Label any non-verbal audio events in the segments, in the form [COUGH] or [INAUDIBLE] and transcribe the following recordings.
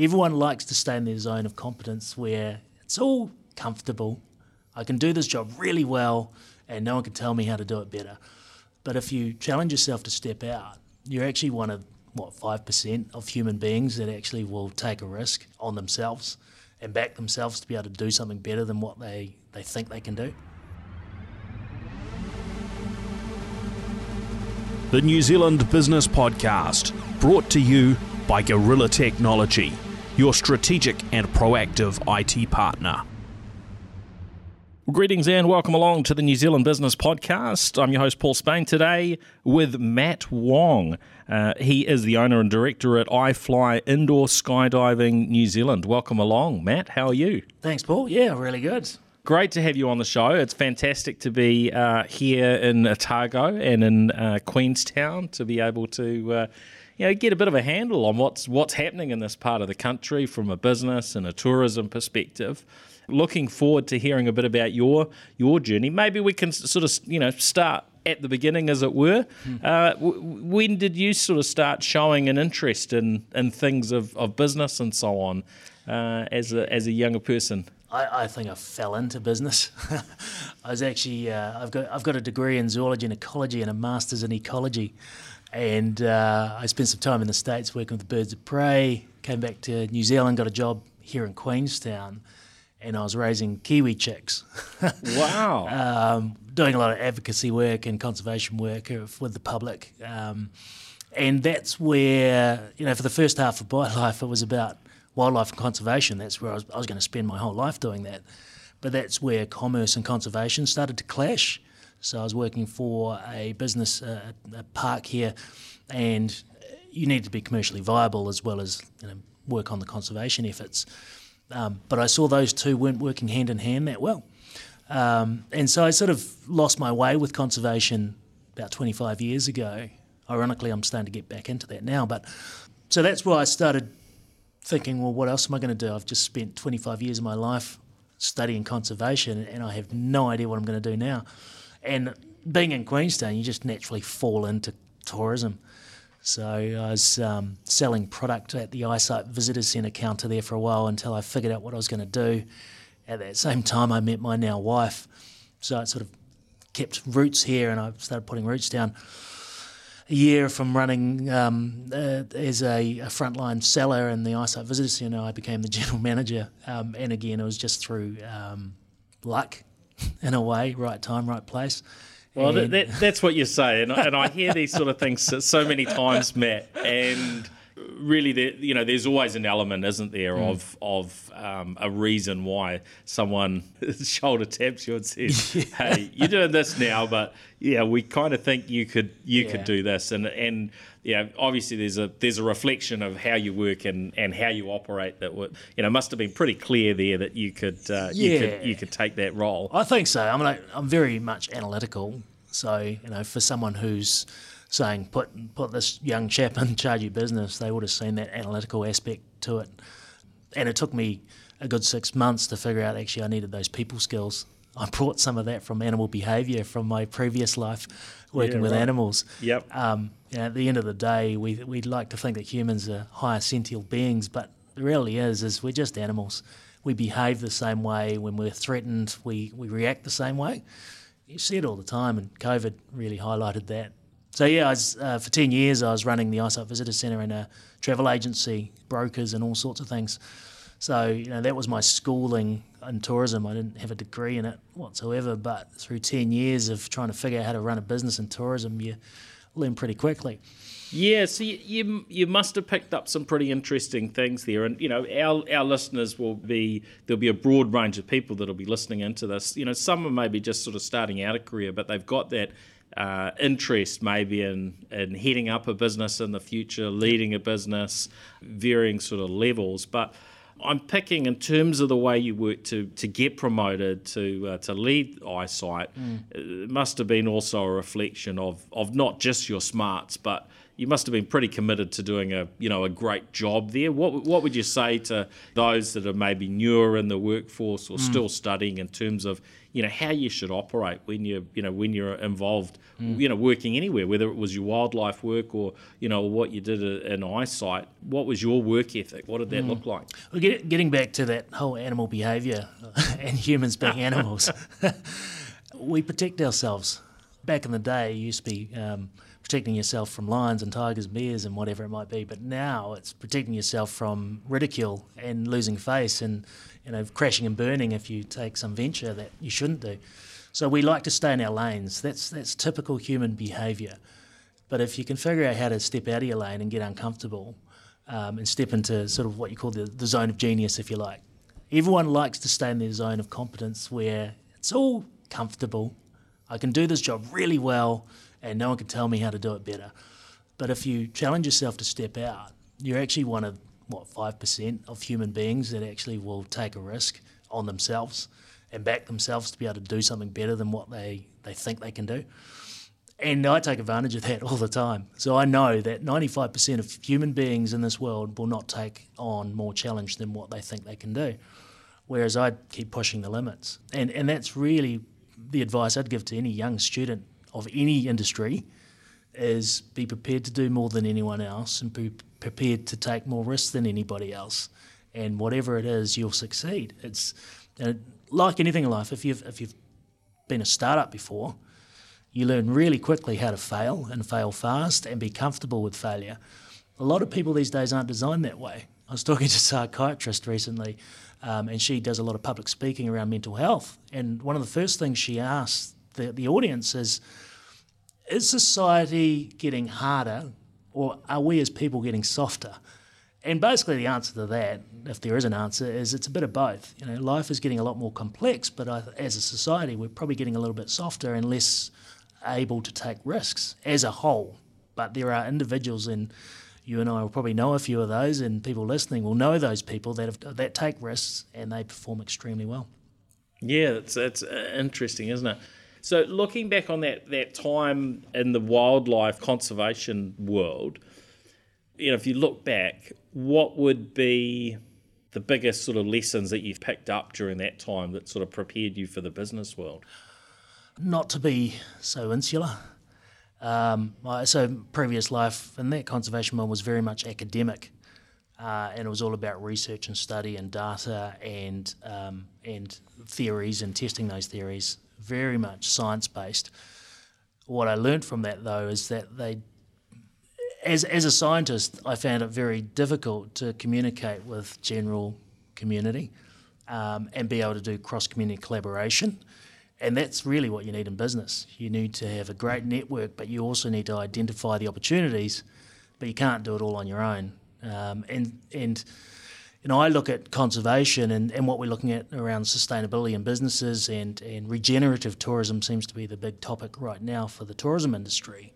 everyone likes to stay in their zone of competence where it's all comfortable. I can do this job really well, and no one can tell me how to do it better. But if you challenge yourself to step out, you're actually one of what five percent of human beings that actually will take a risk on themselves and back themselves to be able to do something better than what they, they think they can do. The New Zealand Business Podcast, brought to you by Gorilla Technology, your strategic and proactive IT partner. Greetings and welcome along to the New Zealand Business Podcast. I'm your host, Paul Spain, today with Matt Wong. Uh, he is the owner and director at iFly Indoor Skydiving New Zealand. Welcome along, Matt. How are you? Thanks, Paul. Yeah, really good. Great to have you on the show. It's fantastic to be uh, here in Otago and in uh, Queenstown to be able to. You know, get a bit of a handle on what's what's happening in this part of the country from a business and a tourism perspective looking forward to hearing a bit about your your journey. Maybe we can sort of you know start at the beginning, as it were. Mm. Uh, w- when did you sort of start showing an interest in in things of, of business and so on uh, as a as a younger person? I, I think I fell into business. [LAUGHS] I was actually uh, I've got I've got a degree in zoology and ecology and a master's in ecology, and uh, I spent some time in the states working with birds of prey. Came back to New Zealand, got a job here in Queenstown and I was raising kiwi chicks. [LAUGHS] wow. Um, doing a lot of advocacy work and conservation work with the public. Um, and that's where, you know, for the first half of my [LAUGHS] life, it was about wildlife and conservation. That's where I was, I was going to spend my whole life doing that. But that's where commerce and conservation started to clash. So I was working for a business, uh, a park here, and you need to be commercially viable as well as you know, work on the conservation efforts. Um, but I saw those two weren't working hand in hand that well. Um, and so I sort of lost my way with conservation about 25 years ago. Ironically, I'm starting to get back into that now. But so that's why I started thinking, well, what else am I going to do? I've just spent 25 years of my life studying conservation, and I have no idea what I'm going to do now. And being in Queenstown, you just naturally fall into tourism. So I was um, selling product at the i-SITE Visitor Centre counter there for a while until I figured out what I was going to do. At that same time, I met my now wife. So I sort of kept roots here and I started putting roots down. A year from running um, uh, as a, a, frontline seller in the i-SITE Visitor Centre, I became the general [LAUGHS] manager. Um, and again, it was just through um, luck in a way, right time, right place. Well, that, that, that's what you say, and, and I hear these [LAUGHS] sort of things so many times, Matt. And really, there, you know, there's always an element, isn't there, mm. of of um, a reason why someone [LAUGHS] shoulder taps you and says, [LAUGHS] yeah. "Hey, you're doing this now, but yeah, we kind of think you could you yeah. could do this," and and yeah, obviously there's a there's a reflection of how you work and, and how you operate that would you know must have been pretty clear there that you could uh, yeah. you could you could take that role. I think so. I mean, I, I'm very much analytical. So you know, for someone who's saying put put this young chap in charge of business, they would have seen that analytical aspect to it. And it took me a good six months to figure out actually I needed those people skills. I brought some of that from animal behaviour from my previous life working yeah, with right. animals. Yep. Um, you know, at the end of the day, we we'd like to think that humans are higher sentient beings, but the reality is is we're just animals. We behave the same way when we're threatened. We we react the same way. You see it all the time, and COVID really highlighted that. So yeah, was, uh, for ten years I was running the i-SITE Visitor Centre and a travel agency, brokers, and all sorts of things. So you know that was my schooling in tourism. I didn't have a degree in it whatsoever, but through ten years of trying to figure out how to run a business in tourism, you learn pretty quickly. Yeah, so you, you, you must have picked up some pretty interesting things there, and you know our our listeners will be there'll be a broad range of people that'll be listening into this. You know, some are maybe just sort of starting out a career, but they've got that uh, interest maybe in, in heading up a business in the future, leading a business, varying sort of levels. But I'm picking in terms of the way you work to to get promoted to uh, to lead i-SITE. Mm. It must have been also a reflection of of not just your smarts, but you must have been pretty committed to doing a you know a great job there. What what would you say to those that are maybe newer in the workforce or mm. still studying in terms of you know how you should operate when you you know when you're involved mm. you know working anywhere, whether it was your wildlife work or you know what you did in i-SITE. What was your work ethic? What did that mm. look like? Well, get, getting back to that whole animal behaviour [LAUGHS] and humans being [LAUGHS] animals, [LAUGHS] we protect ourselves. Back in the day, it used to be. Um, protecting yourself from lions and tigers, bears, and whatever it might be. But now it's protecting yourself from ridicule and losing face and you know crashing and burning if you take some venture that you shouldn't do. So we like to stay in our lanes. That's that's typical human behaviour. But if you can figure out how to step out of your lane and get uncomfortable um, and step into sort of what you call the, the zone of genius, if you like, everyone likes to stay in their zone of competence where it's all comfortable. I can do this job really well and no one can tell me how to do it better. But if you challenge yourself to step out, you're actually one of what five percent of human beings that actually will take a risk on themselves and back themselves to be able to do something better than what they, they think they can do. And I take advantage of that [LAUGHS] all the time. So I know that 95% of human beings in this world will not take on more challenge than what they think they can do. Whereas I keep pushing the limits. And, and that's really the advice I'd give to any young student of any industry is be prepared to do more than anyone else and be prepared to take more risks than anybody else. And whatever it is, you'll succeed. It's uh, like anything in life. If you've if you've been a startup before, you learn really quickly how to fail and fail fast and be comfortable with failure. A lot of people these days aren't designed that way. I was talking [LAUGHS] to a psychiatrist recently, um, and she does a lot of public speaking around mental health. And one of the first things she asked the, the audience is is society getting harder or are we as people getting softer? And basically, the answer to that, if there is an answer, is it's a bit of both. You know, life is getting a lot more complex, but as a society, we're probably getting a little bit softer and less able to take risks as a whole. But there are individuals, and you and I will probably know a few of those, and people listening will know those people that have, that take risks and they perform extremely well. Yeah, it's it's uh, interesting, isn't it? So looking back on that that time in the wildlife conservation world, you know, if you look back, what would be the biggest sort of lessons that you've picked up during that time that sort of prepared you for the business world? Not to be so insular. Um, so previous life in that conservation world was very much academic. Uh, and it was all about research and study and data and um, and theories and testing those theories very much science based. What I learned from that though is that they, as as a scientist, I found it very difficult to communicate with general community um, and be able to do cross community collaboration. And that's really what you need in business. You need to have a great network, but you also need to identify the opportunities, but you can't do it all on your own. Um, and and you know, I look at conservation and, and what we're looking at around sustainability in businesses and, and regenerative tourism seems to be the big topic right now for the tourism industry.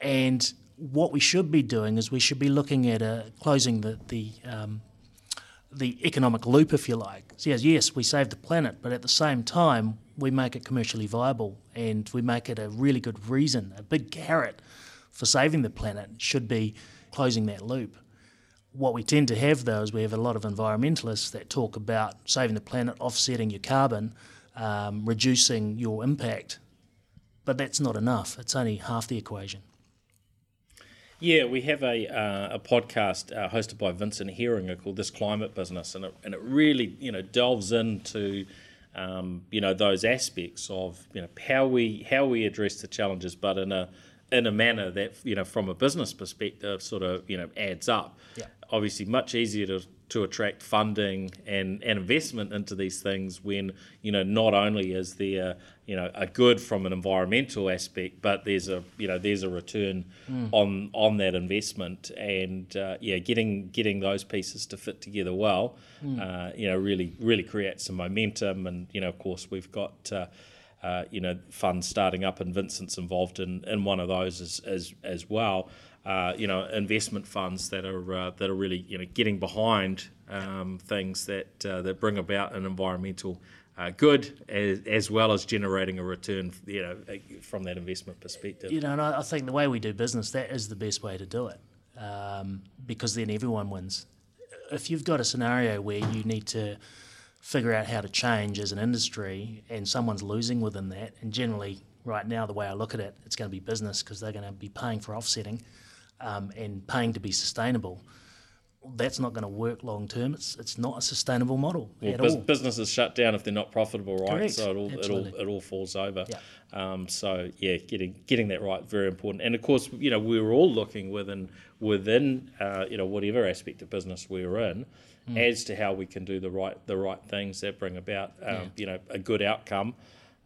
And what we should be doing is we should be looking at uh, closing the, the, um, the economic loop, if you like. So yes, yes, we save the planet, but at the same time, we make it commercially viable and we make it a really good reason, a big carrot for saving the planet should be closing that loop. What we tend to have, though, is we have a lot of environmentalists that talk about saving the planet, offsetting your carbon, um, reducing your impact. But that's not enough. It's only half the equation. Yeah, we have a, uh, a podcast uh, hosted by Vincent Heeringa called This Climate Business, and it, and it really you know delves into um, you know those aspects of you know how we how we address the challenges, but in a in a manner that you know from a business perspective sort of you know adds up. Yeah obviously much easier to, to attract funding and, and investment into these things when you know not only is there you know a good from an environmental aspect, but there's a you know there's a return mm. on on that investment and uh, yeah getting getting those pieces to fit together well, mm. uh, you know really really creates some momentum and you know of course we've got. Uh, uh, you know, funds starting up, and Vincent's involved in, in one of those as as, as well. Uh, you know investment funds that are uh, that are really you know getting behind um, things that uh, that bring about an environmental uh, good as, as well as generating a return you know from that investment perspective. You know, and I, I think the way we do business that is the best way to do it um, because then everyone wins. If you've got a scenario where you need to figure out how to change as an industry and someone's losing within that, and generally right now the way I look at it, it's going to be business because they're going to be paying for offsetting um, and paying to be sustainable. That's not going to work long term. It's it's not a sustainable model well, at bus- all. Businesses shut down if they're not profitable, right? Correct. So it all, it all it all falls over. Yeah. Um, so yeah, getting getting that right very important. And of course, you know, we were all looking within within uh, you know whatever aspect of business we were in, Hmm. as to how we can do the right the right things that bring about um, you know a good outcome.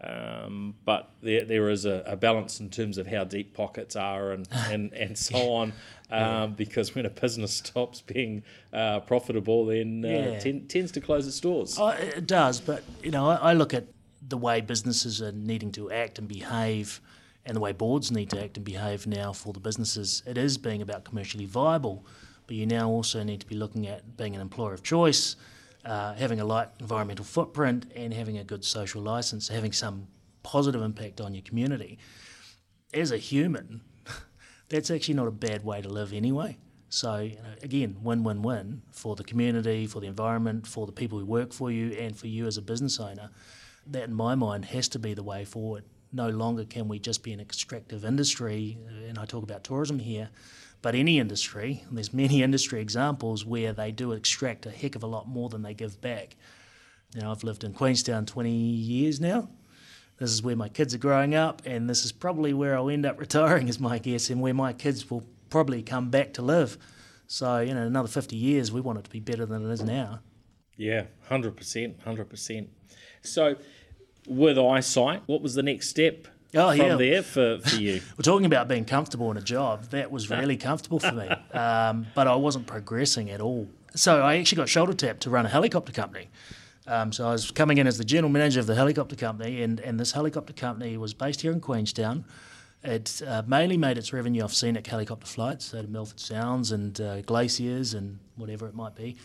Um, but there, there is a, a balance in terms of how deep pockets are and, [LAUGHS] and, and so on. Um, Because when a business [LAUGHS] stops being uh, profitable, then uh, Yeah. ten, tends to close its doors. Oh, it does, but you know, I, I look at the way businesses are needing to act and behave, and the way boards need to act and behave now for the businesses. It is being about commercially viable, but you now also need to be looking at being an employer of choice, uh, having a light environmental footprint, and having a good social license, having some positive impact on your community. As a human, [LAUGHS] that's actually not a bad way to live anyway. So, you know, again, win win win for the community, for the environment, for the people who work for you, and for you as a business owner. That, in my mind, has to be the way forward. No longer can we just be an extractive industry, and I talk about tourism here, but any industry, and there's many industry examples where they do extract a heck of a lot more than they give back. You know, I've lived in Queenstown 20 years now. This is where my kids are growing up, and this is probably where I'll end up [LAUGHS] retiring, is my guess, and where my kids will probably come back to live. So, you know, another 50 years, we want it to be better than it is now. Yeah, hundred percent, hundred percent. So, with i-SITE, what was the next step Oh, from yeah. there for, for you? [LAUGHS] We're talking about being comfortable in a job. That was really comfortable for me, [LAUGHS] um, but I wasn't progressing at all. So I actually got shoulder tapped to run a helicopter company. Um, so I was coming in as the general manager of the helicopter company, and, and this helicopter company was based here in Queenstown. It uh, mainly made its revenue off scenic helicopter flights, so to Milford Sounds and uh, glaciers and whatever it might be.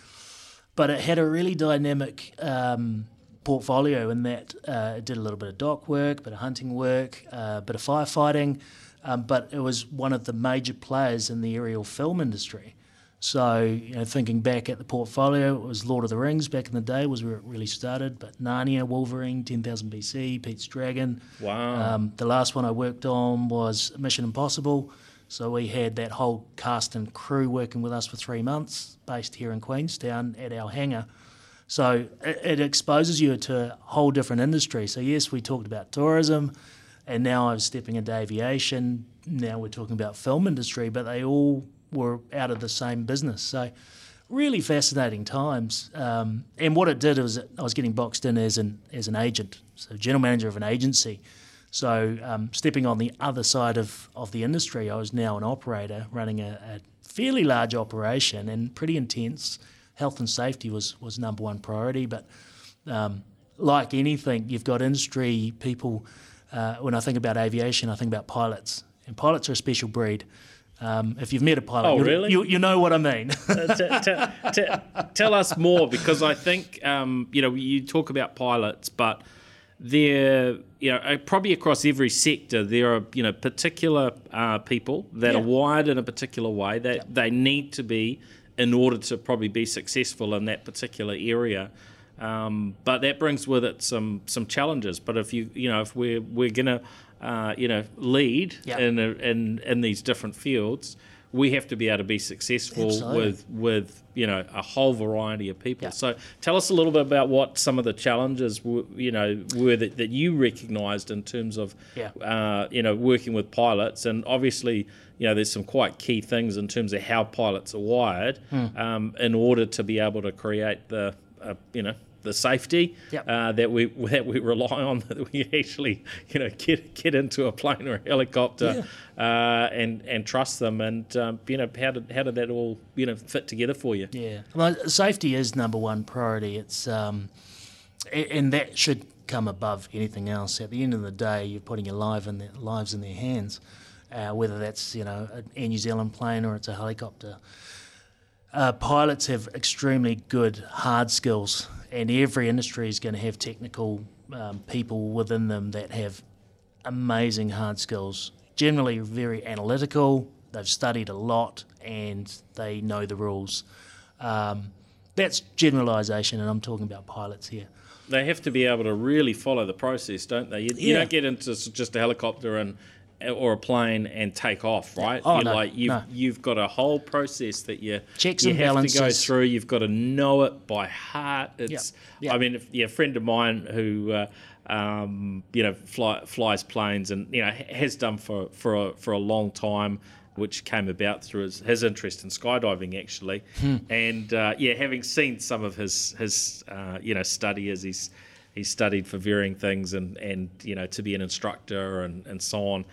But it had a really dynamic um, portfolio in that uh, it did a little bit of DOC work, a bit of hunting work, uh, a bit of firefighting, um, but it was one of the major players in the aerial film industry. So, you know, thinking back at the portfolio, it was Lord of the Rings back in the day was where it really started, but Narnia, Wolverine, 10,000 BC, Pete's Dragon. Wow. Um, the last one I worked on was Mission Impossible. So we had that whole cast and crew working with us for three months, based here in Queenstown at our hangar. So it, it exposes you to a whole different industry. So yes, we talked about tourism, and now I was stepping into aviation. Now we're talking about film industry, but they all were out of the same business. So really fascinating times. Um, and what it did was I was getting boxed in as an as an agent, so general manager of an agency. So um, stepping on the other side of, of the industry, I was now an operator running a, a fairly large operation and pretty intense. Health and safety was, was number one priority, but um, like anything, you've got industry people. Uh, when I think about aviation, I think about pilots, and pilots are a special breed. Um, if you've met a pilot, Oh, you, really? you, you know what I mean. Uh, t- [LAUGHS] t- t- tell us more because I think um, you know you talk about pilots, but there you know probably across every sector there are you know particular uh, people that Yeah. are wired in a particular way that they need to be in order to probably be successful in that particular area. Um, but that brings with it some some challenges. But if you you know if we're we're gonna uh, you know lead Yeah. in, a, in in these different fields, we have to be able to be successful Absolutely. with with you know a whole variety of people. Yeah. So tell us a little bit about what some of the challenges w- you know were that, that you recognised in terms of Yeah. uh, you know working with pilots, and obviously you know there's some quite key things in terms of how pilots are wired Hmm. um, in order to be able to create the uh, you know. The safety Yep. uh, that we [LAUGHS] that we rely on that we actually you know get get into a plane or a helicopter uh, and and trust them and um, you know how did how did that all you know fit together for you? Yeah, well, safety is number one priority. It's um, and that should come above anything else. At the end of the day, you're putting your life in their, lives in their hands, uh, whether that's you know an Air New Zealand plane or it's a helicopter. Uh, pilots have extremely good hard skills, and every industry is going to have technical um, people within them that have amazing hard skills. Generally, very analytical. They've studied a lot and they know the rules. Um, that's generalisation, and I'm talking about pilots here. They have to be able to really follow the process, don't they? You, you don't get into just a helicopter and or a plane and take off, right? Oh, You're no, like you've no. you've got a whole process that you Checks you and have to go through. You've got to know it by heart. It's yeah. I mean, if, yeah, a friend of mine who. Uh, um, you know, fly, flies planes and you know has done for for a, for a long time, which came about through his, his interest in skydiving actually, Hmm. and uh, yeah, having seen some of his his uh, you know study as he's he's studied for varying things and and you know to be an instructor and and so on.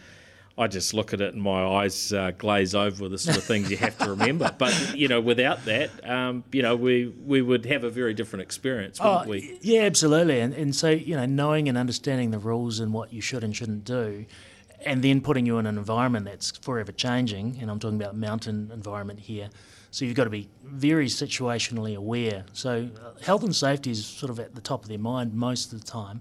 I just look at it and my eyes uh, glaze over with the sort of things you have to remember. [LAUGHS] But you know, without that, um, you know, we we would have a very different experience, wouldn't Oh, we? yeah, absolutely. And, and so, you know, knowing and understanding the rules and what you should and shouldn't do, and then putting you in an environment that's forever changing, and I'm talking about mountain environment here. So you've got to be very situationally aware. So uh, health and safety is sort of at the top of their mind most of the time.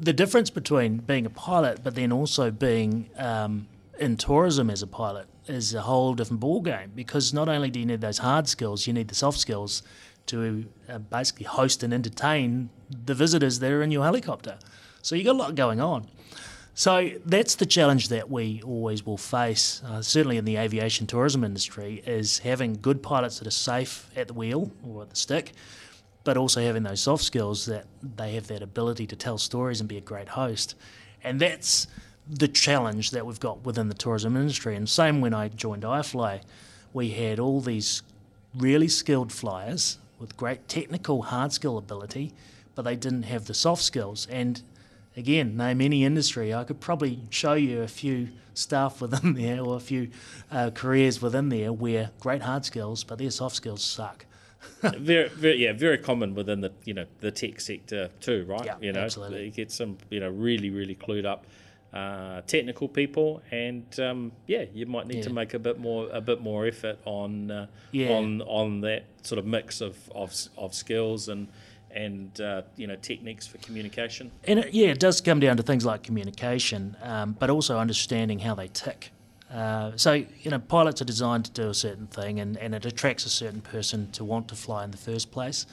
The difference between being a pilot, but then also being um, in tourism as a pilot, is a whole different ball game. Because not only do you need those hard skills, you need the soft skills to uh, basically host and entertain the visitors that are in your helicopter. So you got a lot going on. So that's the challenge that we always will face, uh, certainly in the aviation tourism industry, is having good pilots that are safe at the wheel or at the stick, but also having those soft skills that they have that ability to tell stories and be a great host. And that's the challenge that we've got within the tourism industry. And same when I joined iFly, we had all these really skilled flyers with great technical hard skill ability, but they didn't have the soft skills. And again, name any industry, I could probably show you a few staff within [LAUGHS] there or a few uh, careers within there where great hard skills, but their soft skills suck. [LAUGHS] very, very, yeah, very common within the you know the tech sector too, right? Yeah, you know, absolutely. you get some you know really really clued up uh, technical people, and um, yeah, you might need to make a bit more a bit more effort on uh, Yeah. on on that sort of mix of of, of skills and and uh, you know techniques for communication. And it, yeah, it does come down to things like communication, um, but also understanding how they tick. Uh, so, you know, pilots are designed to do a certain thing and, and it attracts a certain person to want to fly in the first place.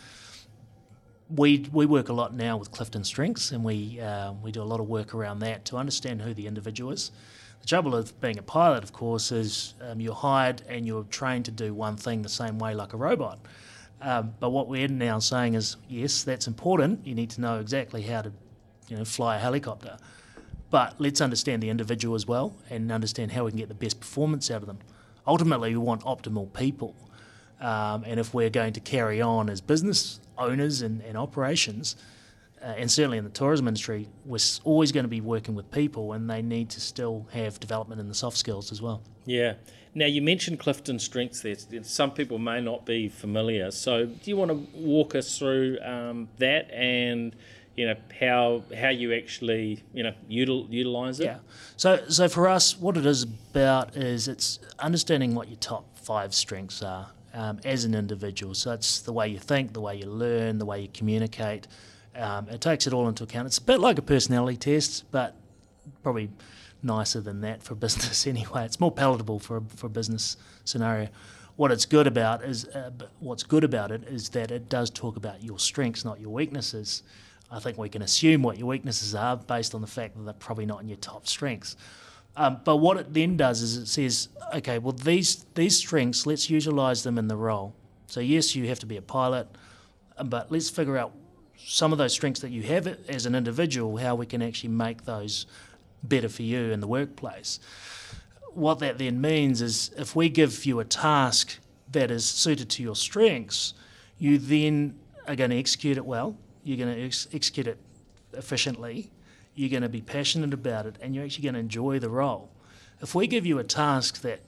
We, we work a lot now with Clifton Strengths and we, uh, we do a lot of work around that to understand who the individual is. The trouble of being a pilot, of course, is um, you're hired and you're trained to do one thing the same way like a robot. Um, but what we're now saying is, yes, that's important. You need to know exactly how to, you know, fly a helicopter. But let's understand the individual as well and understand how we can get the best performance out of them. Ultimately, we want optimal people. Um, and if we're going to carry on as business owners and, and operations, uh, and certainly in the tourism industry, we're always going to be working with people and they need to still have development in the soft skills as well. Yeah. Now you mentioned Clifton Strengths there. Some people may not be familiar. So do you want to walk us through um, that and you know how how you actually you know util, utilize it? Yeah. So, so for us, what it is about is it's understanding what your top five strengths are um, as an individual. So it's the way you think, the way you learn, the way you communicate. Um, it takes it all into account. It's a bit like a personality test, but probably nicer than that for [LAUGHS] business anyway. It's more palatable for a, for business scenario. What it's good about is uh, what's good about it is that it does talk about your strengths, not your weaknesses. I think we can assume what your weaknesses are based on the fact that they're probably not in your top strengths. Um, but what it then does is it says, okay, well these these strengths, let's utilise them in the role. So yes, you have to be a pilot, uh, but let's figure out some of those strengths that you have as an individual, how we can actually make those better for you in the workplace. What that then means is if we give you a task that is suited to your strengths, you then are going to execute it well, you're going to ex- execute it efficiently, you're going to be passionate about it, and you're actually going to enjoy the role. If we give you a task that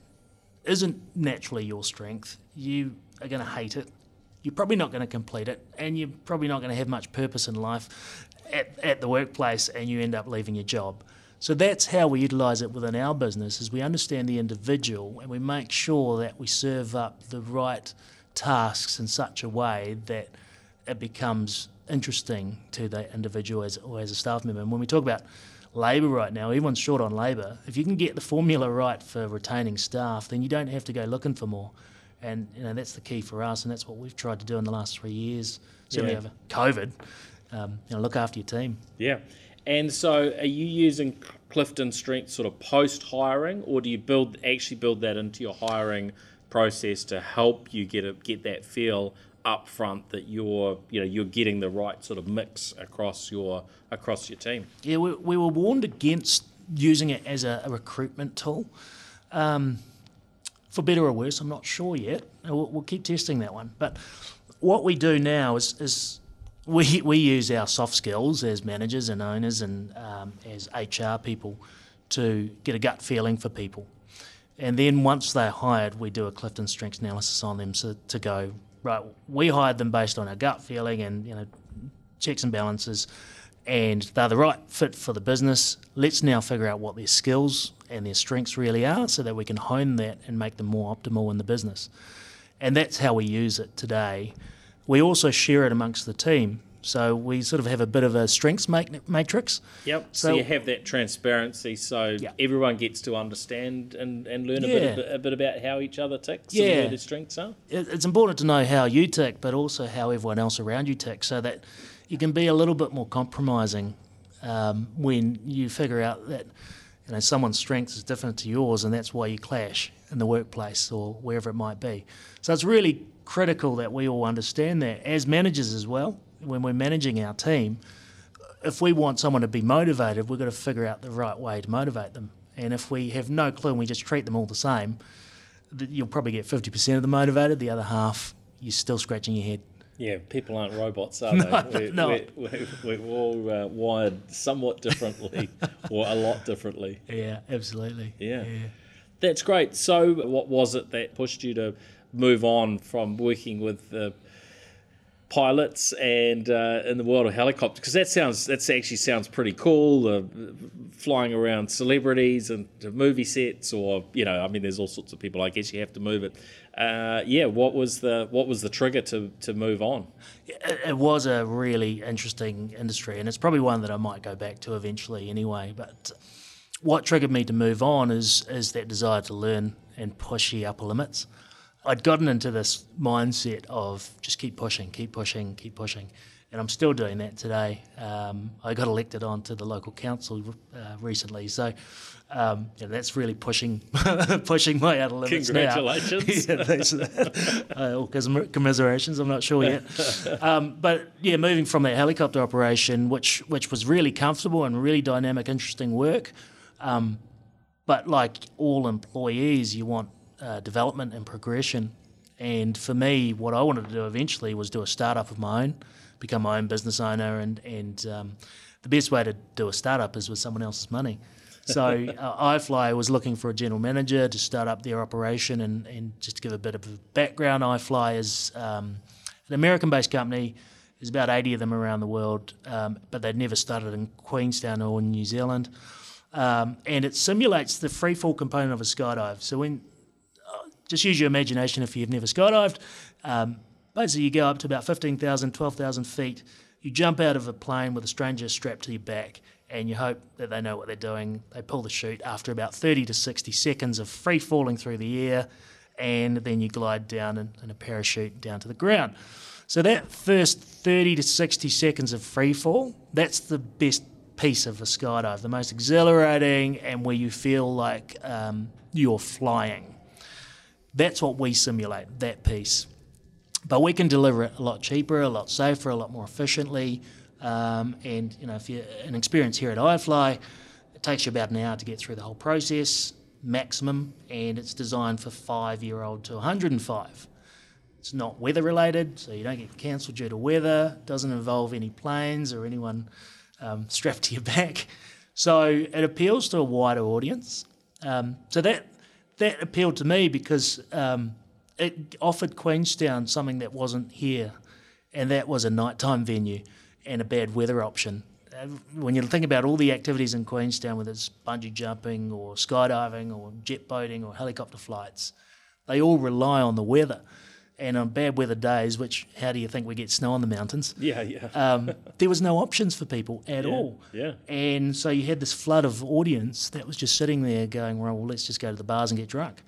isn't naturally your strength, you are going to hate it. You're probably not going to complete it, and you're probably not going to have much purpose in life at, at the workplace, and you end up leaving your job. So that's how we utilise it within our business is we understand the individual and we make sure that we serve up the right tasks in such a way that it becomes interesting to the individual as, or as a staff member. And when we talk about labour right now, everyone's short on labour. If you can get the formula right for retaining staff, then you don't have to go looking for more. And you know that's the key for us, and that's what we've tried to do in the last three years, certainly Yeah. over COVID. Um, you know, look after your team. Yeah. And so, are you using Clifton Strength sort of post hiring, or do you build actually build that into your hiring process to help you get a, get that feel up front that you're you know you're getting the right sort of mix across your across your team? Yeah, we, we were warned against using it as a, a recruitment tool. Um, for better or worse, I'm not sure yet. We'll, we'll keep testing that one. But what we do now is, is we, we use our soft skills as managers and owners and um, as HR people to get a gut feeling for people. And then once they're hired, we do a Clifton strengths analysis on them so, to go, right, we hired them based on our gut feeling and, you know, checks and balances, and they're the right fit for the business. Let's now figure out what their skills and their strengths really are so that we can hone that and make them more optimal in the business. And that's how we use it today. We also share it amongst the team. So we sort of have a bit of a strengths matrix. Yep. So, So- you have that transparency, so Yeah. everyone gets to understand and, and learn a, Yeah. bit, a bit about how each other ticks Yeah. and where their strengths are. it's important to know how you tick, but also how everyone else around you ticks, so that you can be a little bit more compromising um, when you figure out that you know someone's strength is different to yours, and that's why you clash in the workplace or wherever it might be. So it's really critical that we all understand that as managers as well. When we're managing our team, if we want someone to be motivated, we've got to figure out the right way to motivate them. And if we have no clue and we just treat them all the same, you'll probably get 50% of them motivated, the other half, you're still scratching your head. Yeah, people aren't robots, are [LAUGHS] they? We're, no. we're, we're, we're all uh, wired somewhat differently, [LAUGHS] or a lot differently. Yeah, absolutely. Yeah. That's great. So, what was it that pushed you to move on from working with uh, pilots and uh, in the world of helicopters? Because that sounds that actually sounds pretty cool. Uh, flying around celebrities and movie sets, or you know, I mean, there's all sorts of people. I guess you have to move it. Uh, yeah. What was the what was the trigger to to move on? It, it was a really interesting industry, and it's probably one that I might go back to eventually anyway. But what triggered me to move on is is that desire to learn and push the upper limits. I'd gotten into this mindset of just keep pushing, keep pushing, keep pushing, and I'm still doing that today. Um, I got elected onto the local council uh, recently, so um, yeah, that's really pushing [LAUGHS] pushing my outer limits now. Congratulations. [LAUGHS] yeah, for that. [LAUGHS] Uh, commiserations, I'm not sure yet. Um, but yeah, moving from that helicopter operation, which which was really comfortable and really dynamic, interesting work. Um, but like all employees, you want uh, development and progression. And for me, what I wanted to do eventually was do a startup of my own, become my own business owner. And, and um, the best way to do a startup is with someone else's money. So [LAUGHS] uh, iFly was looking for a general manager to start up their operation. And, and just to give a bit of a background, iFly is um, an American based company. There's about 80 of them around the world, um, but they'd never started in Queenstown or in New Zealand. Um, and it simulates the free fall component of a skydive. So when just use your imagination if you've never skydived. Um, basically, you go up to about 15,000, 12,000 feet. You jump out of a plane with a stranger strapped to your back, and you hope that they know what they're doing. They pull the chute after about 30 to 60 seconds of free falling through the air, and then you glide down in, in a parachute down to the ground. So that first 30 to 60 seconds of free fall, that's the best piece of a skydive, the most exhilarating, and where you feel like um, you're flying. That's what we simulate, that piece. But we can deliver it a lot cheaper, a lot safer, a lot more efficiently. Um, and you know, if you're an experience here at iFly, it takes you about an hour to get through the whole process, maximum, and it's designed for five-year-old to 105. It's not weather related, so you don't get cancelled due to weather. Doesn't involve any planes or anyone um, strapped to your back. So it appeals to a wider audience. Um, so that that appealed to me because um, it offered Queenstown something that wasn't here, and that was a nighttime venue and a bad weather option. uh, when you think about all the activities in Queenstown, whether it's bungee jumping or skydiving or jet boating or helicopter flights, they all rely on the weather. And on bad weather days, which how do you think we get snow on the mountains? [LAUGHS] Yeah, yeah. Um, there was no options for people at Yeah, all. yeah. And so you had this flood of audience that was just sitting there going, well, let's just go to the bars and get drunk.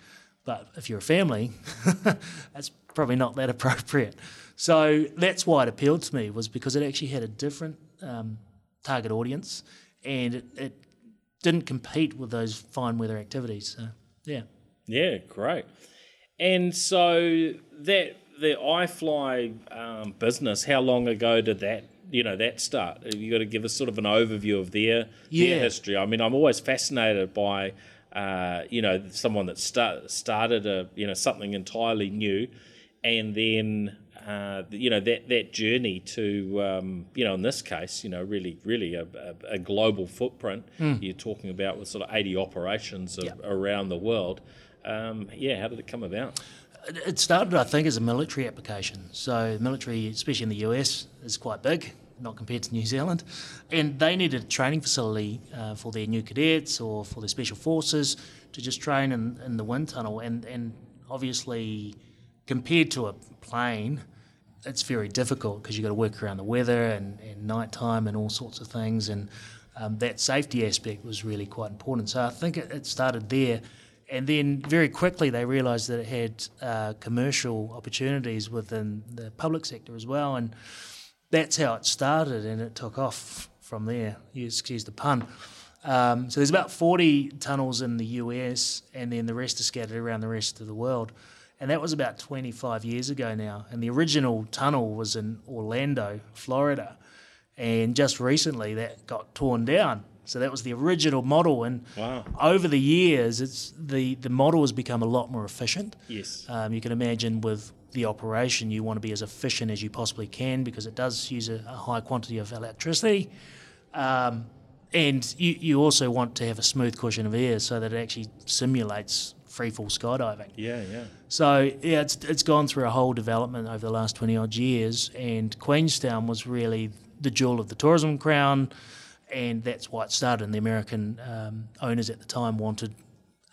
But if you're a family, [LAUGHS] that's probably not that appropriate. So that's why it appealed to me was because it actually had a different um, target audience and it, it didn't compete with those fine weather activities. So yeah. Yeah, great. And so that the iFly um, business, how long ago did that you know that start? You got to give us sort of an overview of their Yeah. their history. I mean, I'm always fascinated by uh, you know someone that start, started a you know something entirely new, and then. Uh, you know that that journey to um, you know in this case you know really really a, a, a global footprint you're talking about with sort of 80 operations of, Yeah. around the world um, yeah how did it come about It- started, I think, as a military application. So, military, especially in the US, is quite big, not compared to New Zealand. And they needed a training facility uh, for their new cadets or for their special forces to just train in, in the wind tunnel. And, and obviously, compared to a plane, it's very difficult because you've got to work around the weather and, and nighttime and all sorts of things. And um, that safety aspect was really quite important. So I think it, it started there. And then very quickly they realised that it had uh, commercial opportunities within the public sector as well. And that's how it started and it took off from there. Excuse the pun. Um, so there's about 40 tunnels in the US and then the rest are scattered around the rest of the world. And that was about 25 years ago now. And the original tunnel was in Orlando, Florida. And just recently that got torn down. So that was the original model. And Wow. over the years, it's the, the model has become a lot more efficient. yes Um, you can imagine with the operation, you want to be as efficient as you possibly can because it does use a, a high quantity of electricity. Um, and you, you also want to have a smooth cushion of air so that it actually simulates free fall skydiving. yeah yeah So yeah, it's it's gone through a whole development over the last twenty odd years, and Queenstown was really the jewel of the tourism crown, and that's why it started. And the American um, owners at the time wanted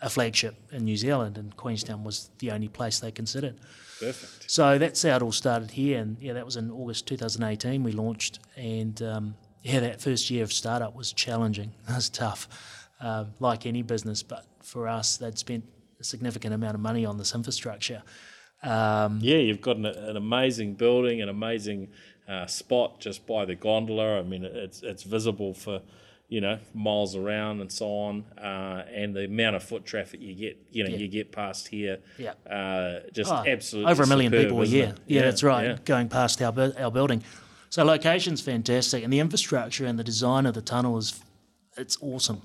a flagship in New Zealand, and Queenstown was the only place they considered. perfect So that's how it all started here, and yeah, that was in August 2018 we launched, and um, yeah, that first year of startup was challenging. [LAUGHS] It was tough, um, like any business, but for us, they'd spent a significant amount of money on this infrastructure. Um, Yeah, you've got an, an amazing building, an amazing uh, spot just by the gondola. I mean, it's it's visible for you know miles around and so on, uh, and the amount of foot traffic you get, you know, Yeah. you get past here. Yeah. uh, just Oh, absolutely over a million superb, people a year. it? Yeah, that's right. yeah. Going past our bu- our building, so location's fantastic, and the infrastructure and the design of the tunnel is it's awesome.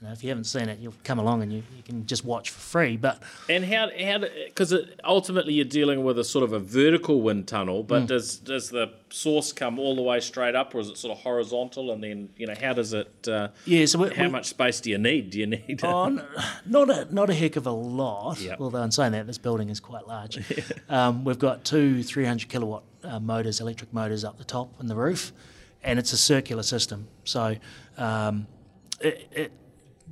You know, if you haven't seen it, you'll come along and you, you can just watch for free. But And how how because ultimately you're dealing with a sort of a vertical wind tunnel, Mm. but does does the source come all the way straight up, or is it sort of horizontal? And then you know how does it? Uh, yeah, so we, how we- much space do you need? Do you need? Oh, n- not a not a heck of a lot. Yep. Although in saying that, this building is quite large. [LAUGHS] um, we've got two 300 kilowatt uh, motors, electric motors up the top and the roof, and it's a circular system. So um, it, it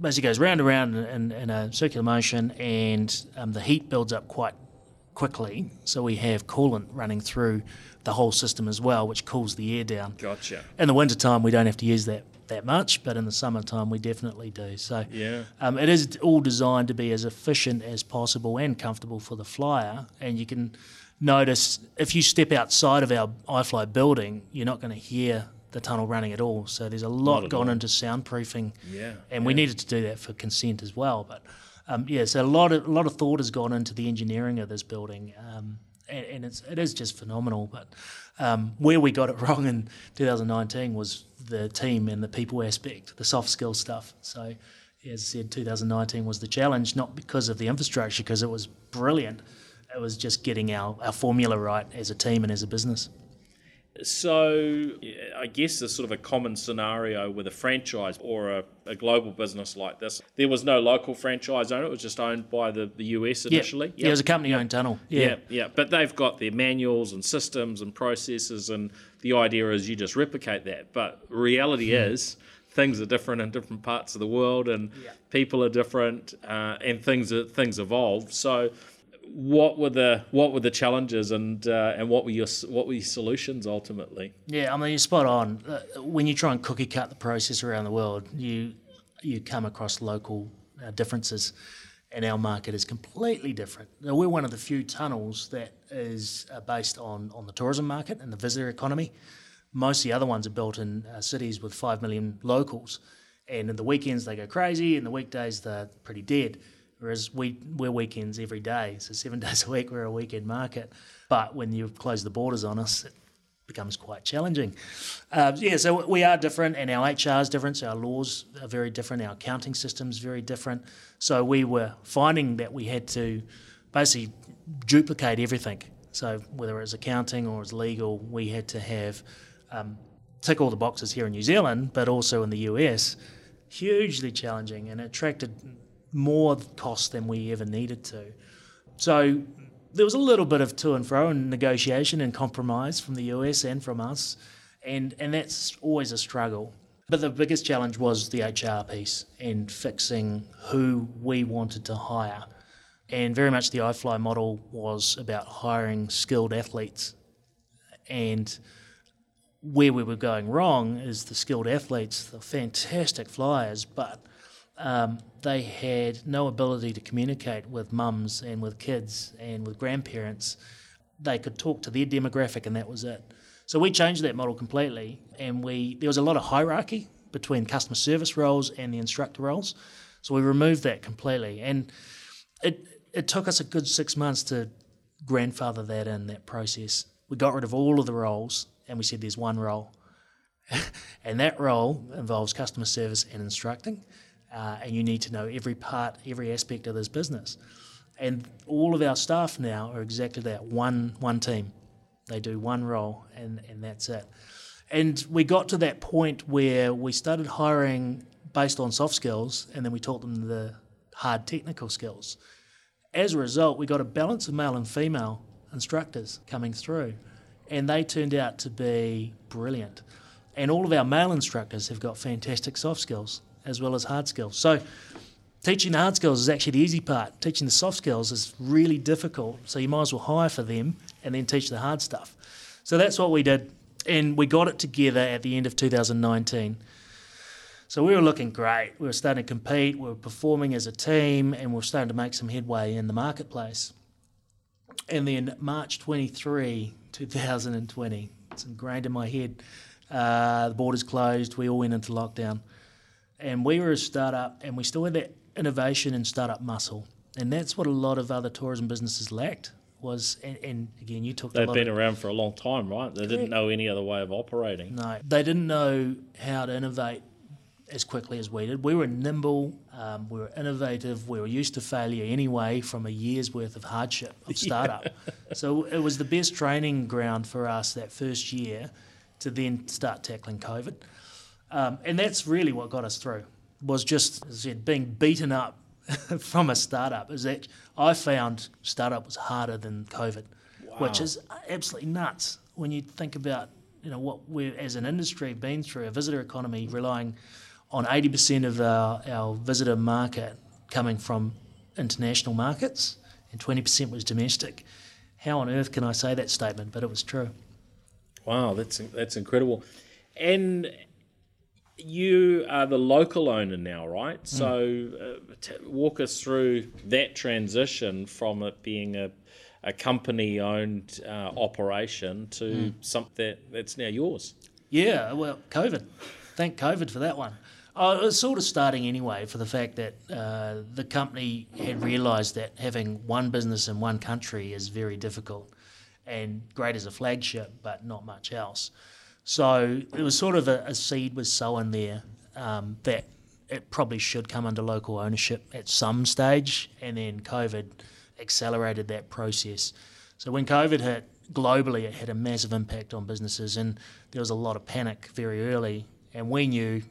basically goes round and round in, in a circular motion, and um, the heat builds up quite quickly. So we have coolant running through the whole system as well, which cools the air down. Gotcha. In the wintertime, we don't have to use that that much, but in the summertime, we definitely do. So Yeah. um, it is all designed to be as efficient as possible and comfortable for the flyer. And you can notice if you step outside of our iFly building, you're not going to hear the tunnel running at all. So there's a lot gone into soundproofing, Yeah, and we needed to do that for consent as well. But um, yeah, so a lot of a lot of thought has gone into the engineering of this building. Um, and, and it's it is just phenomenal. But um, where we got it [LAUGHS] wrong in 2019 was the team and the people aspect, the soft skill stuff. So, as I said, 2019 was the challenge, not because of the infrastructure, because it was brilliant. It was just getting our, our formula right as a team and as a business. So, I guess there's sort of a common scenario with a franchise or a, a, global business like this. There was no local franchise owner; it was just owned by the, the US initially. Yeah, yep. yeah it was a company-owned tunnel. Yeah. yeah, yeah. But they've got their manuals and systems and processes, and the idea is you just replicate that. But reality mm. is things are different in different parts of the world, and yeah. people are different, uh, and things are, things evolve. So what were the what were the challenges and uh, and what were your what were your solutions ultimately? Yeah, I mean you're spot on. Uh, when you try and cookie cut the process around the world, you you come across local uh, differences, and our market is completely different. Now, we're one of the few tunnels that is uh, based on on the tourism market and the visitor economy. Most of the other ones are built in cities with five million locals, and in the weekends they go crazy, and the weekdays they're pretty dead Whereas we, we're weekends every day. So seven [LAUGHS] days a week, we're a weekend market. But when you close the borders on us, it becomes quite challenging. Uh, yeah, so we are different, and our HR is different. So our laws are very different. Our accounting system is very different. So we were finding that we had to basically duplicate everything. So whether it was accounting or it was legal, we had to have um, tick all the boxes here in New Zealand, but also in the US. Hugely challenging, and attracted more cost than we ever needed to. So there was a little bit of to and fro and negotiation and compromise from the US and from us, and and that's always a struggle. But the biggest challenge was the HR piece and fixing who we wanted to hire. And very much the iFly model was about hiring skilled athletes. And where we were going wrong is the skilled athletes, the fantastic flyers, but um, they had no ability to communicate with mums and with kids and with grandparents. They could talk to their demographic, and that was it. So we changed that model completely, and we there was a lot of hierarchy between customer service roles and the instructor roles. So we removed that completely, and it it took us a good six months to grandfather that in that process. We got rid of all of the roles, and we said there's one role, [LAUGHS] and that role involves customer service and instructing uh, and you need to know every part, every aspect of this business. And all of our staff now are exactly that one one team. They do one role, and, and that's it. And we got to that point where we started hiring based on soft skills, and then we taught them the hard technical skills. As a result, we got a balance of male and female instructors coming through, and they turned out to be brilliant. And all of our male instructors have got fantastic soft skills as well as hard skills. So teaching the hard skills is actually the easy part. Teaching the soft skills is really difficult. So you might as well hire for them and then teach the hard stuff. So that's what we did. And we got it together at the end of 2019. So we were looking great. We were starting to compete. We were performing as a team, and we were starting to make some headway in the marketplace. And then March 23, 2020, it's ingrained in my head. Uh, the borders closed. We all went into lockdown and we were a startup and we still had that innovation and startup muscle. And that's what a lot of other tourism businesses lacked was and, and again you talked they've been of, around for a long time right? They didn't know any other way of operating. No. They didn't know how to innovate as quickly as we did. We were nimble um, we were innovative we were used to failure anyway from a year's worth of hardship of [LAUGHS] startup. Yeah. so it was the best training ground for us that first year to then start tackling covid um, and that's really what got us through, was just, as I said, being beaten up [LAUGHS] from a startup. Is that I found startup was harder than COVID, wow. which is absolutely nuts when you think about you know what we're as an industry been through a visitor economy relying on 80% of our, our visitor market coming from international markets and 20% was domestic. How on earth can I say that statement? But it was true. Wow, that's that's incredible. And you are the local owner now, right? Mm. So, uh, t- walk us through that transition from it being a, a company owned uh, operation to mm. something that, that's now yours. Yeah, well, COVID. Thank COVID for that one. I was sort of starting anyway for the fact that uh, the company had realised that having one business in one country is very difficult and great as a flagship, but not much else. So it was sort of a, a seed was sown there um, that it probably should come under local ownership at some stage, and then COVID accelerated that process. So when COVID hit, globally it had a massive impact on businesses, and there was a lot of panic very early. And we knew,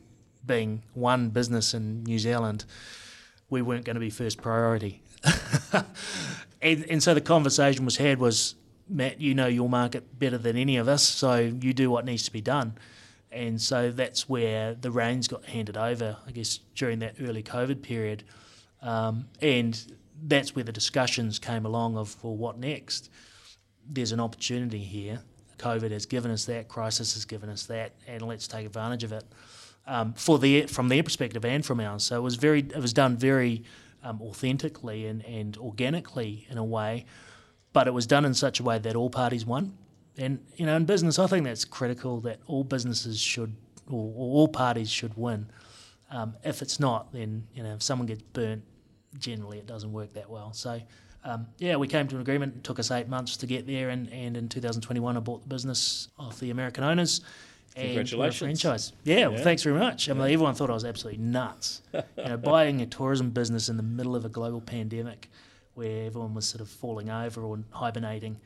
being one business in New Zealand, we weren't going to be first priority. [LAUGHS] and, and so the conversation was had was, Matt, you know your market better than any of us, so you do what needs to be done. And so that's where the reins got handed over, I guess, during that early COVID period. Um, and that's where the discussions came along of, well, what next? There's an opportunity here. COVID has given us that, crisis has given us that, and let's take advantage of it. Um, for their, from their perspective and from ours. So it was very, it was done very um, authentically and, and organically in a way, but it was done in such a way that all parties won. And you know, in business, I think that's critical that all businesses should, or, or all parties should win. Um, if it's not, then you know, if someone gets burnt, generally it doesn't work that well. So. Um, yeah, we came to an agreement. It took us eight months to get there, and, and in 2021, I bought the business off the American owners. Congratulations. And franchise. Yeah, yeah. Well, thanks very much. I mean, everyone thought I was absolutely nuts. you know, [LAUGHS] buying a tourism business in the middle of a global pandemic where everyone was sort of falling over or hibernating,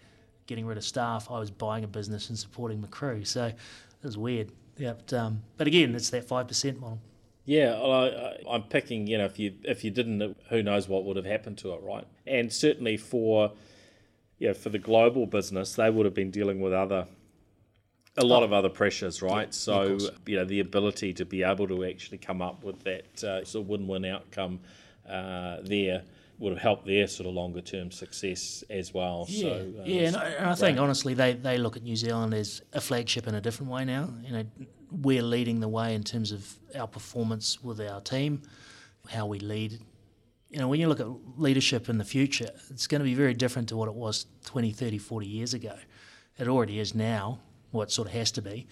getting rid of staff. I was buying a business and supporting my crew. So it was weird. Yeah, but, um, but again, it's that 5% model. Yeah, well, I, am picking. You know, if you if you didn't, who knows what would have happened to it, right? And certainly for, yeah, for the global business, they would have been dealing with other, a lot oh. of other pressures, right? Yeah, so you know, the ability to be able to actually come up with that uh, sort of win-win outcome uh, there would have helped their sort of longer term success as well. Yeah, so, uh, yeah, and I, and I think honestly they, they look at New Zealand as a flagship in a different way now. You know, we're leading the way in terms of our performance with our team, how we lead. You know, when you look at leadership in the future, it's going to be very different to what it was 20, 30, 40 years ago. It already is now, what sort of has to be.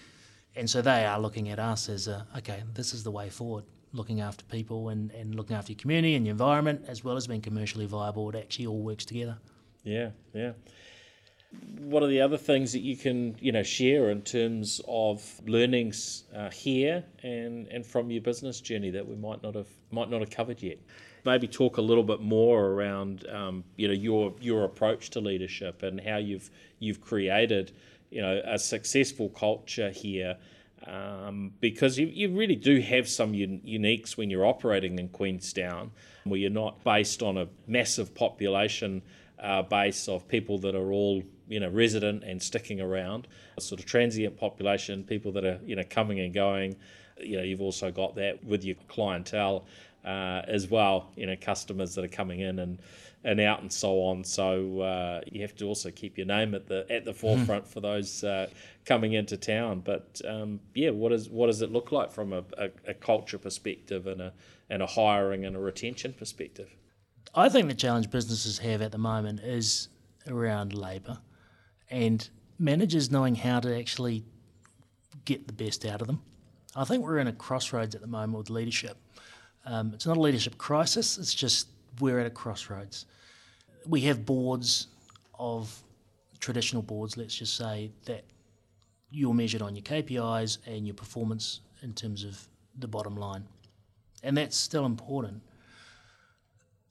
And so they are looking at us as, a, okay, this is the way forward, looking after people and, and looking after your community and your environment, as well as being commercially viable. It actually all works together. Yeah, yeah what are the other things that you can you know share in terms of learnings uh, here and and from your business journey that we might not have might not have covered yet maybe talk a little bit more around um, you know your your approach to leadership and how you've you've created you know a successful culture here um, because you, you really do have some un- uniques when you're operating in Queenstown where you're not based on a massive population uh, base of people that are all you know resident and sticking around, a sort of transient population, people that are you know coming and going. You know, you've also got that with your clientele uh, as well. You know, customers that are coming in and and out and so on. So uh, you have to also keep your name at the at the hmm. forefront for those uh, coming into town. But um, yeah, what is what does it look like from a, a, a, culture perspective and a and a hiring and a retention perspective? I think the challenge businesses have at the moment is around labour and managers knowing how to actually get the best out of them. I think we're in a crossroads at the moment with leadership. Um, it's not a leadership crisis, it's just we're at a crossroads. We have boards of traditional boards, let's just say, that you're measured on your KPIs and your performance in terms of the bottom line. And that's still important.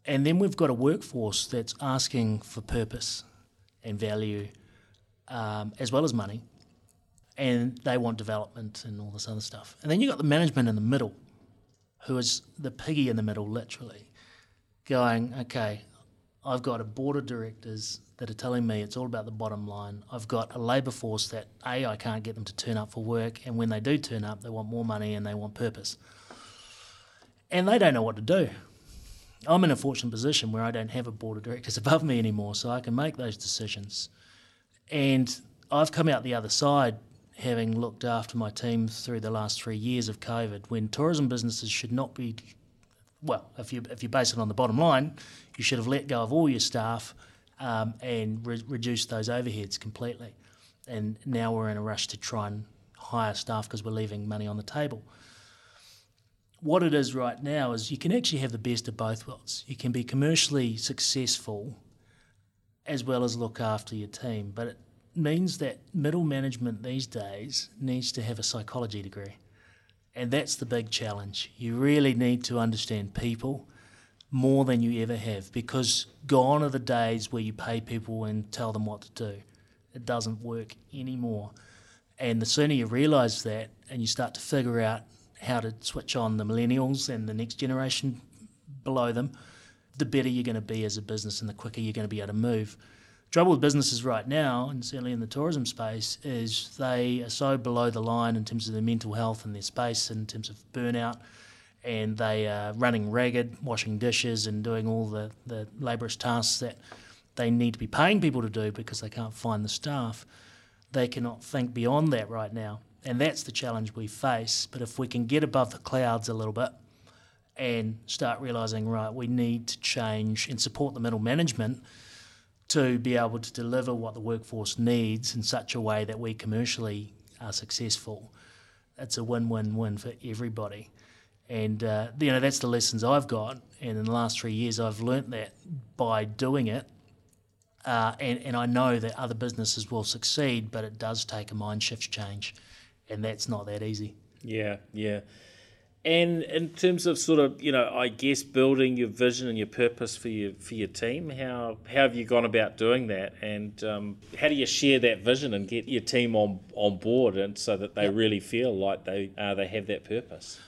And then we've got a workforce that's asking for purpose and value um, as well as money, and they want development and all this other stuff. And then you've got the management in the middle, who is the piggy in the middle, literally, going, okay, I've got a board of directors that are telling me it's all about the bottom line. I've got a labour force that, A, I can't get them to turn up for work, and when they do turn up, they want more money and they want purpose. And they don't know what to do. I'm in a fortunate position where I don't have a board of directors [LAUGHS] above me anymore, so I can make those decisions. And I've come out the other side having looked after my team through the last three years of COVID when tourism businesses should not be, well, if you, if you base it on the bottom line, you should have let go of all your staff um, and re- reduced those overheads completely. And now we're in a rush to try and hire staff because we're leaving money on the table. What it is right now is you can actually have the best of both worlds. You can be commercially successful as well as look after your team. But it means that middle management these days needs to have a psychology degree. And that's the big challenge. You really need to understand people more than you ever have because gone are the days where you pay people and tell them what to do. It doesn't work anymore. And the sooner you realise that and you start to figure out how to switch on the millennials and the next generation below them, the better you're going to be as a business and the quicker you're going to be able to move. Trouble with businesses right now, and certainly in the tourism space, is they are so below the line in terms of their mental health and their space, in terms of burnout, and they are running ragged, washing dishes and doing all the, the laborious tasks that they need to be paying people to do because they can't find the staff. They cannot think beyond that right now. And that's the challenge we face. But if we can get above the clouds a little bit and start realizing, right, we need to change and support the middle management to be able to deliver what the workforce needs in such a way that we commercially are successful. It's a win-win-win for everybody. And uh, you know that's the lessons I've got, and in the last three years I've learnt that by doing it, uh, and, and I know that other businesses will succeed, but it does take a mind shift change, and that's not that easy. Yeah, yeah. And in terms of sort of, you know, I guess building your vision and your purpose for your for your team, how how have you gone about doing that? And um, how do you share that vision and get your team on on board, and so that they yep. really feel like they uh, they have that purpose?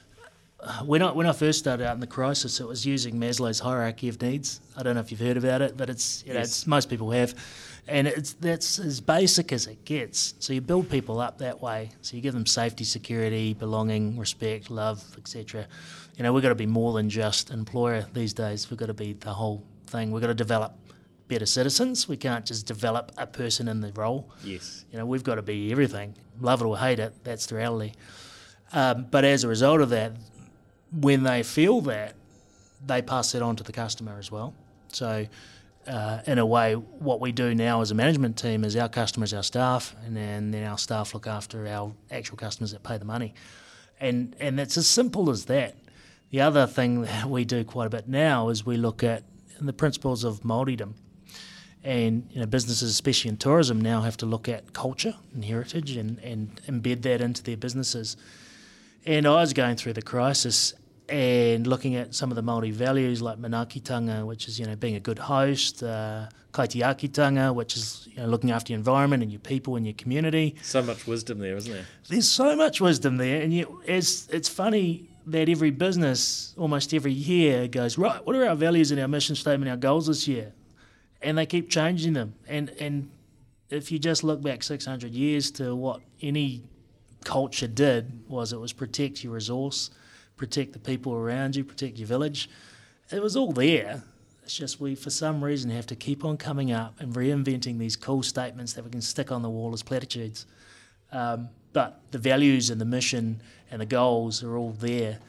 when I when I first started out in the crisis, it was using Maslow's hierarchy of needs. I don't know if you've heard about it, but it's you know yes. it's, most people have, and it's that's as basic as it gets. So you build people up that way. So you give them safety, security, belonging, respect, love, etc. You know we've got to be more than just employer these days. We've got to be the whole thing. We've got to develop better citizens. We can't just develop a person in the role. Yes. You know we've got to be everything. Love it or hate it. That's the reality. Um, but as a result of that, when they feel that, they pass it on to the customer as well. So, uh, in a way, what we do now as a management team is our customers, our staff, and then, then our staff look after our actual customers that pay the money. And, and it's as simple as that. The other thing [LAUGHS] that we do quite a bit now is we look at the principles of Māoridom. And you know, businesses, especially in tourism, now have to look at culture and heritage and, and embed that into their businesses. And I was going through the crisis and looking at some of the Māori values like manaakitanga, which is you know being a good host, uh, kaitiakitanga, which is you know looking after your environment and your people and your community. So much wisdom there, isn't there? There's so much wisdom there, and you, it's it's funny that every business almost every year goes right. What are our values and our mission statement, our goals this year? And they keep changing them. And and if you just look back 600 years to what any culture did was it was protect your resource protect the people around you, protect your village. It was all there. It's just we, for some reason, have to keep on coming up and reinventing these cool statements that we can stick on the wall as platitudes. Um, but the values and the mission and the goals are all there.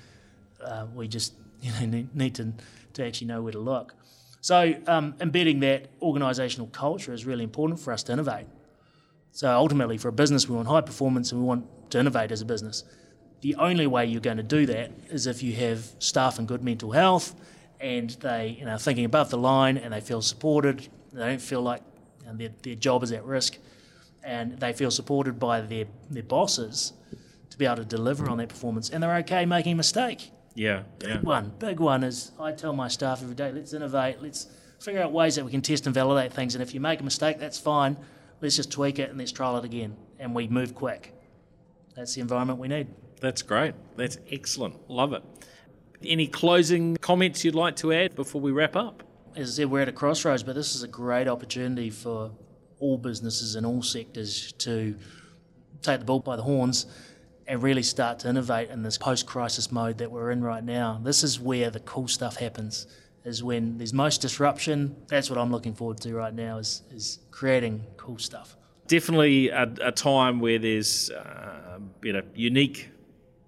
Uh, we just [LAUGHS] you know, need, to, to actually know where to look. So um, embedding that organisational culture is really important for us to innovate. So ultimately, for a business, we want high performance and we want to innovate as a business. The only way you're going to do that is if you have staff in good mental health and they you know thinking above the line and they feel supported. They don't feel like you know, their, their job is at risk, and they feel supported by their their bosses to be able to deliver on that performance, and they're okay making a mistake. Yeah, yeah. Big one, big one is I tell my staff every day, let's innovate, let's figure out ways that we can test and validate things, and if you make a mistake, that's fine. Let's just tweak it and let's trial it again, and we move quick. That's the environment we need. That's great. That's excellent. Love it. Any closing comments you'd like to add before we wrap up? As I said, we're at a crossroads, but this is a great opportunity for all businesses in all sectors to take the bull by the horns and really start to innovate in this post-crisis mode that we're in right now. This is where the cool stuff happens. Is when there's most disruption. That's what I'm looking forward to right now. Is is creating cool stuff. Definitely a, a time where there's uh, you know unique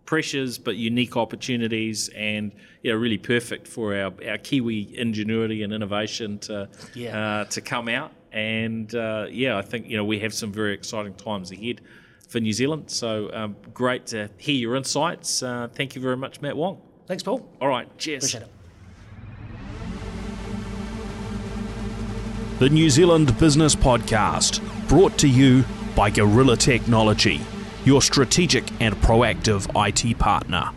pressures but unique opportunities and yeah, really perfect for our, our Kiwi ingenuity and innovation to yeah. uh, to come out. And uh, yeah, I think you know we have some very exciting times ahead for New Zealand. So um, great to hear your insights. Uh, thank you very much, Matt Wong. Thanks, Paul. All right, cheers. Appreciate it. The New Zealand Business Podcast, brought to you by Gorilla Technology your strategic and proactive IT partner.